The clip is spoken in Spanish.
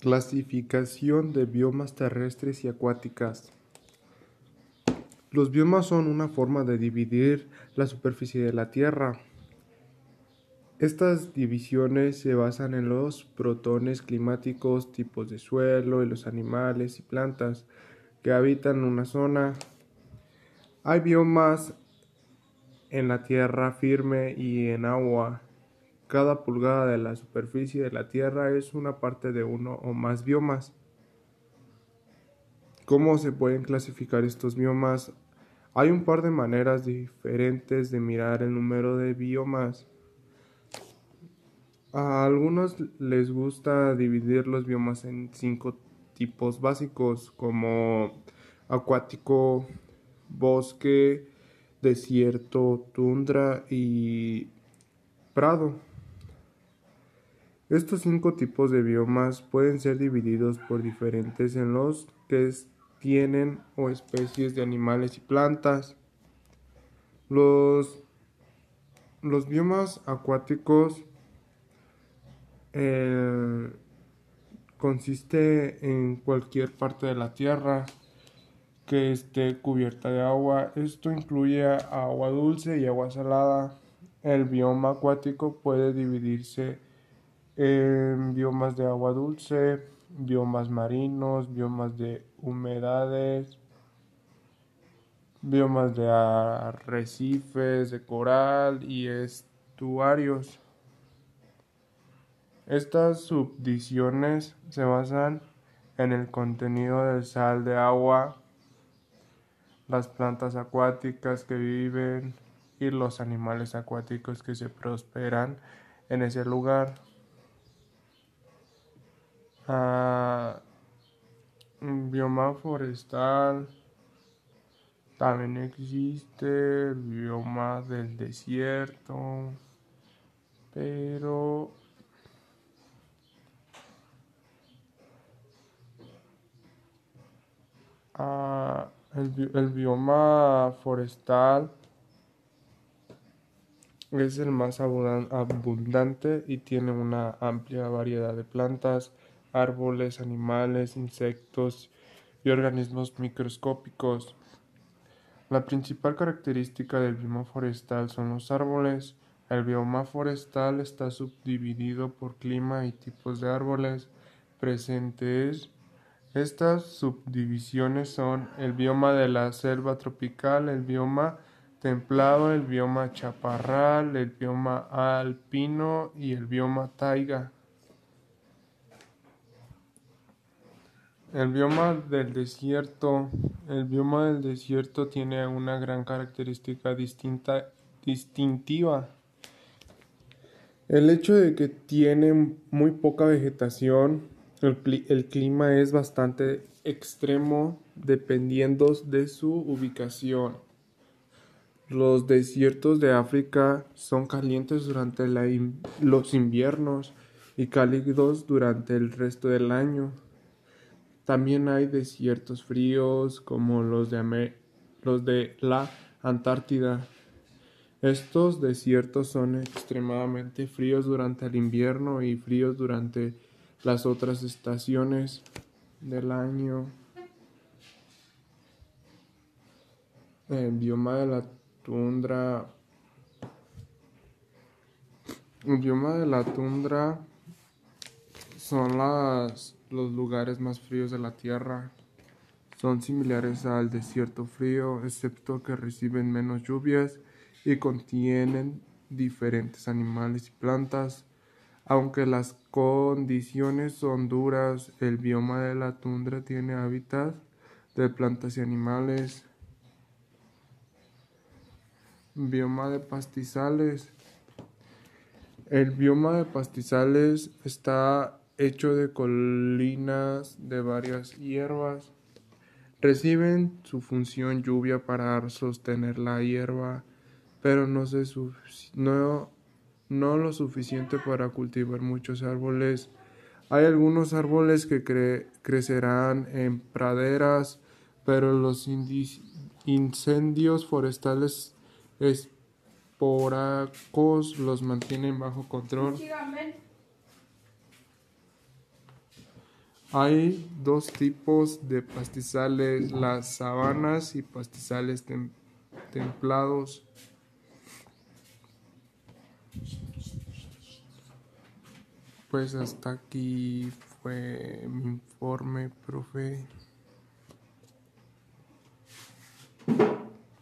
Clasificación de biomas terrestres y acuáticas. Los biomas son una forma de dividir la superficie de la Tierra. Estas divisiones se basan en los protones climáticos, tipos de suelo y los animales y plantas que habitan una zona. Hay biomas en la tierra firme y en agua. Cada pulgada de la superficie de la Tierra es una parte de uno o más biomas. ¿Cómo se pueden clasificar estos biomas? Hay un par de maneras diferentes de mirar el número de biomas. A algunos les gusta dividir los biomas en cinco tipos básicos como acuático, bosque, desierto, tundra y prado. Estos cinco tipos de biomas pueden ser divididos por diferentes en los que tienen o especies de animales y plantas. Los, los biomas acuáticos eh, consiste en cualquier parte de la tierra que esté cubierta de agua. Esto incluye agua dulce y agua salada. El bioma acuático puede dividirse biomas de agua dulce, biomas marinos, biomas de humedades, biomas de arrecifes, de coral y estuarios. Estas subdivisiones se basan en el contenido de sal de agua, las plantas acuáticas que viven y los animales acuáticos que se prosperan en ese lugar. Ah, bioma forestal. También existe el bioma del desierto. Pero ah, el bioma forestal es el más abundante y tiene una amplia variedad de plantas, árboles, animales, insectos y organismos microscópicos. La principal característica del bioma forestal son los árboles. El bioma forestal está subdividido por clima y tipos de árboles presentes. Estas subdivisiones son el bioma de la selva tropical, el bioma templado, el bioma chaparral, el bioma alpino y el bioma taiga. El bioma del desierto. El bioma del desierto tiene una gran característica distinta, distintiva. El hecho de que tiene muy poca vegetación, el, el clima es bastante extremo dependiendo de su ubicación. Los desiertos de África son calientes durante los inviernos y cálidos durante el resto del año. También hay desiertos fríos como los de, los de la Antártida. Estos desiertos son extremadamente fríos durante el invierno y fríos durante las otras estaciones del año. El bioma de la tundra. El bioma de la tundra son las los lugares más fríos de la Tierra son similares al desierto frío, excepto que reciben menos lluvias y contienen diferentes animales y plantas. Aunque las condiciones son duras, el bioma de la tundra tiene hábitat de plantas y animales. Bioma de pastizales. El bioma de pastizales está hecho de colinas de varias hierbas. Reciben su función lluvia para sostener la hierba, pero no, no, no lo suficiente para cultivar muchos árboles. Hay algunos árboles que crecerán en praderas, pero los incendios forestales esporádicos los mantienen bajo control. Hay dos tipos de pastizales, las sabanas y pastizales templados. Pues hasta aquí fue mi informe, profe.